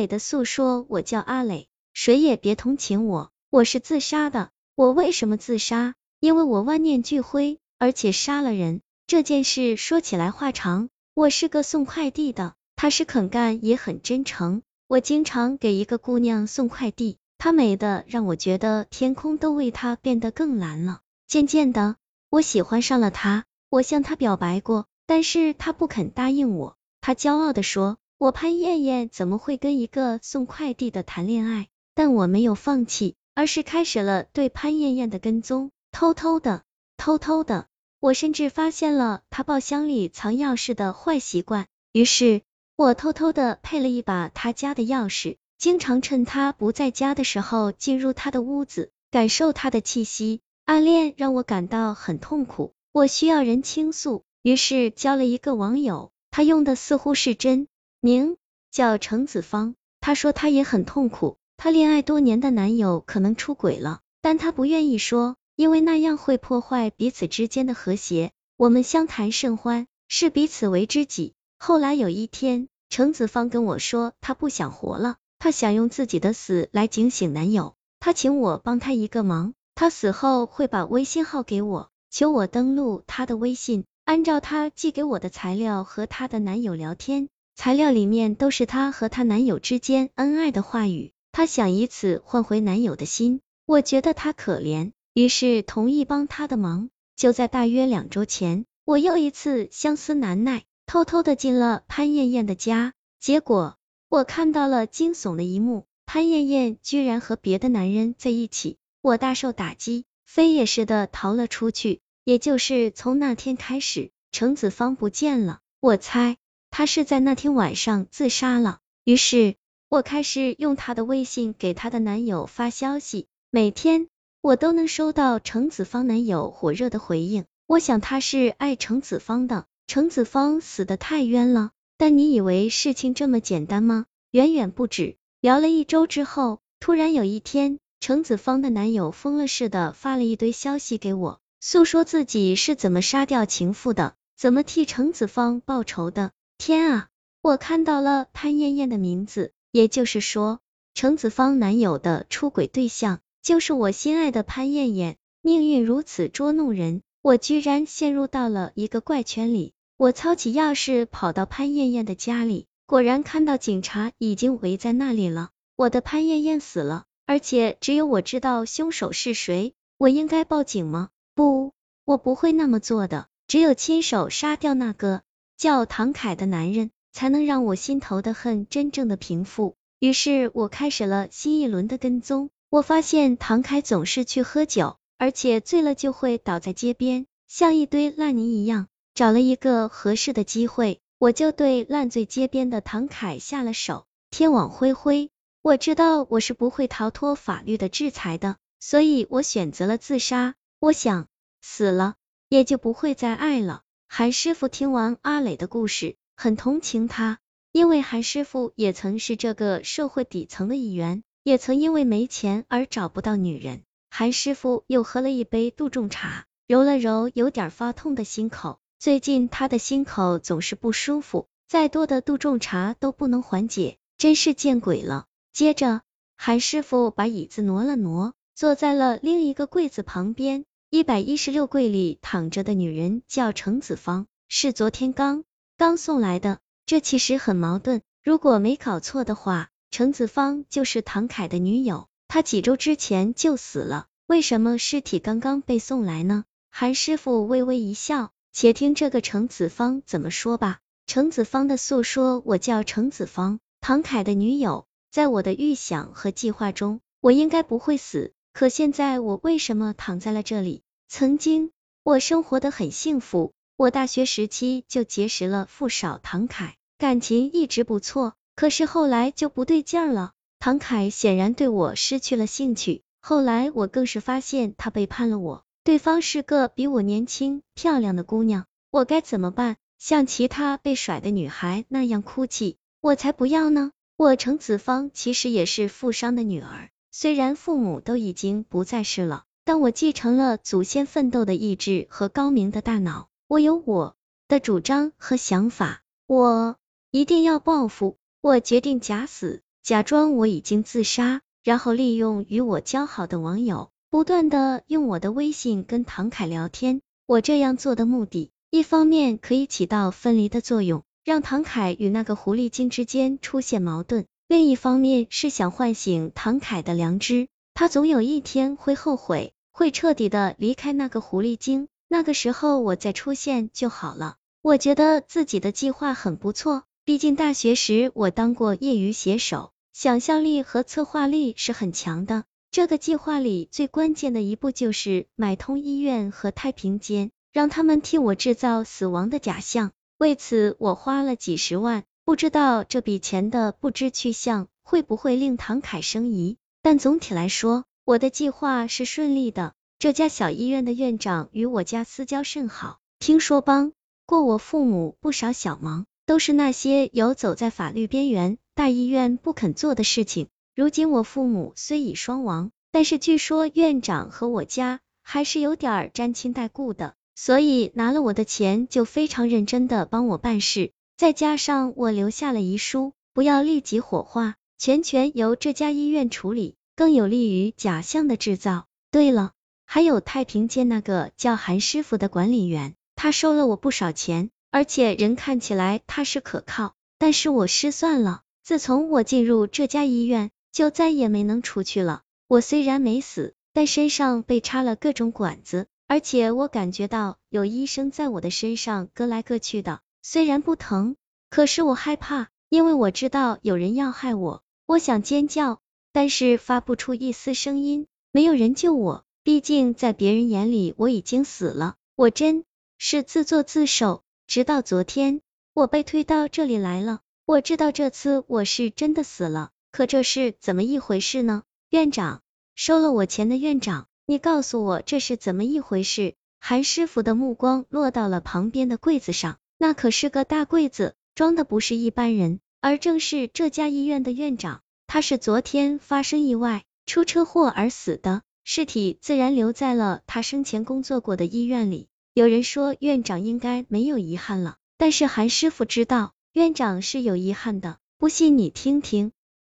磊的诉说，我叫阿磊，谁也别同情我，我是自杀的。我为什么自杀？因为我万念俱灰，而且杀了人。这件事说起来话长。我是个送快递的，他是肯干也很真诚。我经常给一个姑娘送快递，她美的让我觉得天空都为她变得更蓝了。渐渐的，我喜欢上了她。我向她表白过，但是她不肯答应我。她骄傲的说：“我潘艳艳怎么会跟一个送快递的谈恋爱？”但我没有放弃，而是开始了对潘艳艳的跟踪，偷偷的，偷偷的。我甚至发现了她包厢里藏钥匙的坏习惯，于是我偷偷的配了一把他家的钥匙，经常趁他不在家的时候进入他的屋子，感受他的气息。暗恋让我感到很痛苦，我需要人倾诉，于是交了一个网友，他用的似乎是真名，叫程子方。她说她也很痛苦，她恋爱多年的男友可能出轨了，但她不愿意说。因为那样会破坏彼此之间的和谐。我们相谈甚欢，视彼此为知己。后来有一天，程子方跟我说，他不想活了，他想用自己的死来警醒男友。他请我帮他一个忙，他死后会把微信号给我，求我登录他的微信，按照他寄给我的材料和他的男友聊天。材料里面都是她和她男友之间恩爱的话语，她想以此换回男友的心。我觉得她可怜。于是同意帮她的忙。就在大约两周前，我又一次相思难耐，偷偷的进了潘艳艳的家。结果我看到了惊悚的一幕，潘艳艳居然和别的男人在一起。我大受打击，飞也似的逃了出去。也就是从那天开始，程子方不见了。我猜他是在那天晚上自杀了。于是我开始用他的微信给他的男友发消息，每天。我都能收到程子方男友火热的回应，我想他是爱程子方的。程子方死的太冤了，但你以为事情这么简单吗？远远不止。聊了一周之后，突然有一天，程子方的男友疯了似的发了一堆消息给我，诉说自己是怎么杀掉情妇的，怎么替程子方报仇的。天啊！我看到了潘艳艳的名字，也就是说，程子方男友的出轨对象。就是我心爱的潘艳艳，命运如此捉弄人，我居然陷入到了一个怪圈里。我操起钥匙跑到潘艳艳的家里，果然看到警察已经围在那里了。我的潘艳艳死了，而且只有我知道凶手是谁。我应该报警吗？不，我不会那么做的。只有亲手杀掉那个叫唐凯的男人，才能让我心头的恨真正的平复。于是我开始了新一轮的跟踪。我发现唐凯总是去喝酒，而且醉了就会倒在街边，像一堆烂泥一样。找了一个合适的机会，我就对烂醉街边的唐凯下了手。天网恢恢，我知道我是不会逃脱法律的制裁的，所以我选择了自杀。我想死了也就不会再爱了。韩师傅听完阿磊的故事，很同情他，因为韩师傅也曾是这个社会底层的一员。也曾因为没钱而找不到女人。韩师傅又喝了一杯杜仲茶，揉了揉有点发痛的心口。最近他的心口总是不舒服，再多的杜仲茶都不能缓解，真是见鬼了。接着，韩师傅把椅子挪了挪，坐在了另一个柜子旁边。一百一十六柜里躺着的女人叫程子芳，是昨天刚刚送来的。这其实很矛盾，如果没搞错的话。程子方就是唐凯的女友，她几周之前就死了，为什么尸体刚刚被送来呢？韩师傅微微一笑，且听这个程子方怎么说吧。程子方的诉说：我叫程子方，唐凯的女友，在我的预想和计划中，我应该不会死，可现在我为什么躺在了这里？曾经我生活的很幸福，我大学时期就结识了富少唐凯，感情一直不错。可是后来就不对劲了，唐凯显然对我失去了兴趣。后来我更是发现他背叛了我，对方是个比我年轻漂亮的姑娘，我该怎么办？像其他被甩的女孩那样哭泣？我才不要呢！我程子方其实也是富商的女儿，虽然父母都已经不在世了，但我继承了祖先奋斗的意志和高明的大脑，我有我的主张和想法，我一定要报复。我决定假死。假装我已经自杀，然后利用与我交好的网友，不断的用我的微信跟唐凯聊天。我这样做的目的，一方面可以起到分离的作用，让唐凯与那个狐狸精之间出现矛盾；另一方面是想唤醒唐凯的良知，他总有一天会后悔，会彻底的离开那个狐狸精。那个时候我再出现就好了。我觉得自己的计划很不错，毕竟大学时我当过业余写手，想象力和策划力是很强的。这个计划里最关键的一步就是买通医院和太平间，让他们替我制造死亡的假象。为此，我花了几十万，不知道这笔钱的不知去向会不会令唐凯生疑。但总体来说，我的计划是顺利的。这家小医院的院长与我家私交甚好，听说帮过我父母不少小忙，都是那些游走在法律边缘、大医院不肯做的事情。如今我父母虽已双亡，但是据说院长和我家还是有点沾亲带故的，所以拿了我的钱就非常认真的帮我办事。再加上我留下了遗书，不要立即火化，全权由这家医院处理，更有利于假象的制造。对了，还有太平间那个叫韩师傅的管理员，他收了我不少钱，而且人看起来踏实可靠，但是我失算了。自从我进入这家医院。就再也没能出去了。我虽然没死，但身上被插了各种管子，而且我感觉到有医生在我的身上割来割去的。虽然不疼，可是我害怕，因为我知道有人要害我。我想尖叫，但是发不出一丝声音。没有人救我，毕竟在别人眼里我已经死了。我真是自作自受。直到昨天，我被推到这里来了。我知道这次我是真的死了。可这是怎么一回事呢？院长，收了我钱的院长，你告诉我这是怎么一回事？韩师傅的目光落到了旁边的柜子上，那可是个大柜子，装的不是一般人，而正是这家医院的院长。他是昨天发生意外出车祸而死的，尸体自然留在了他生前工作过的医院里。有人说院长应该没有遗憾了，但是韩师傅知道院长是有遗憾的，不信你听听。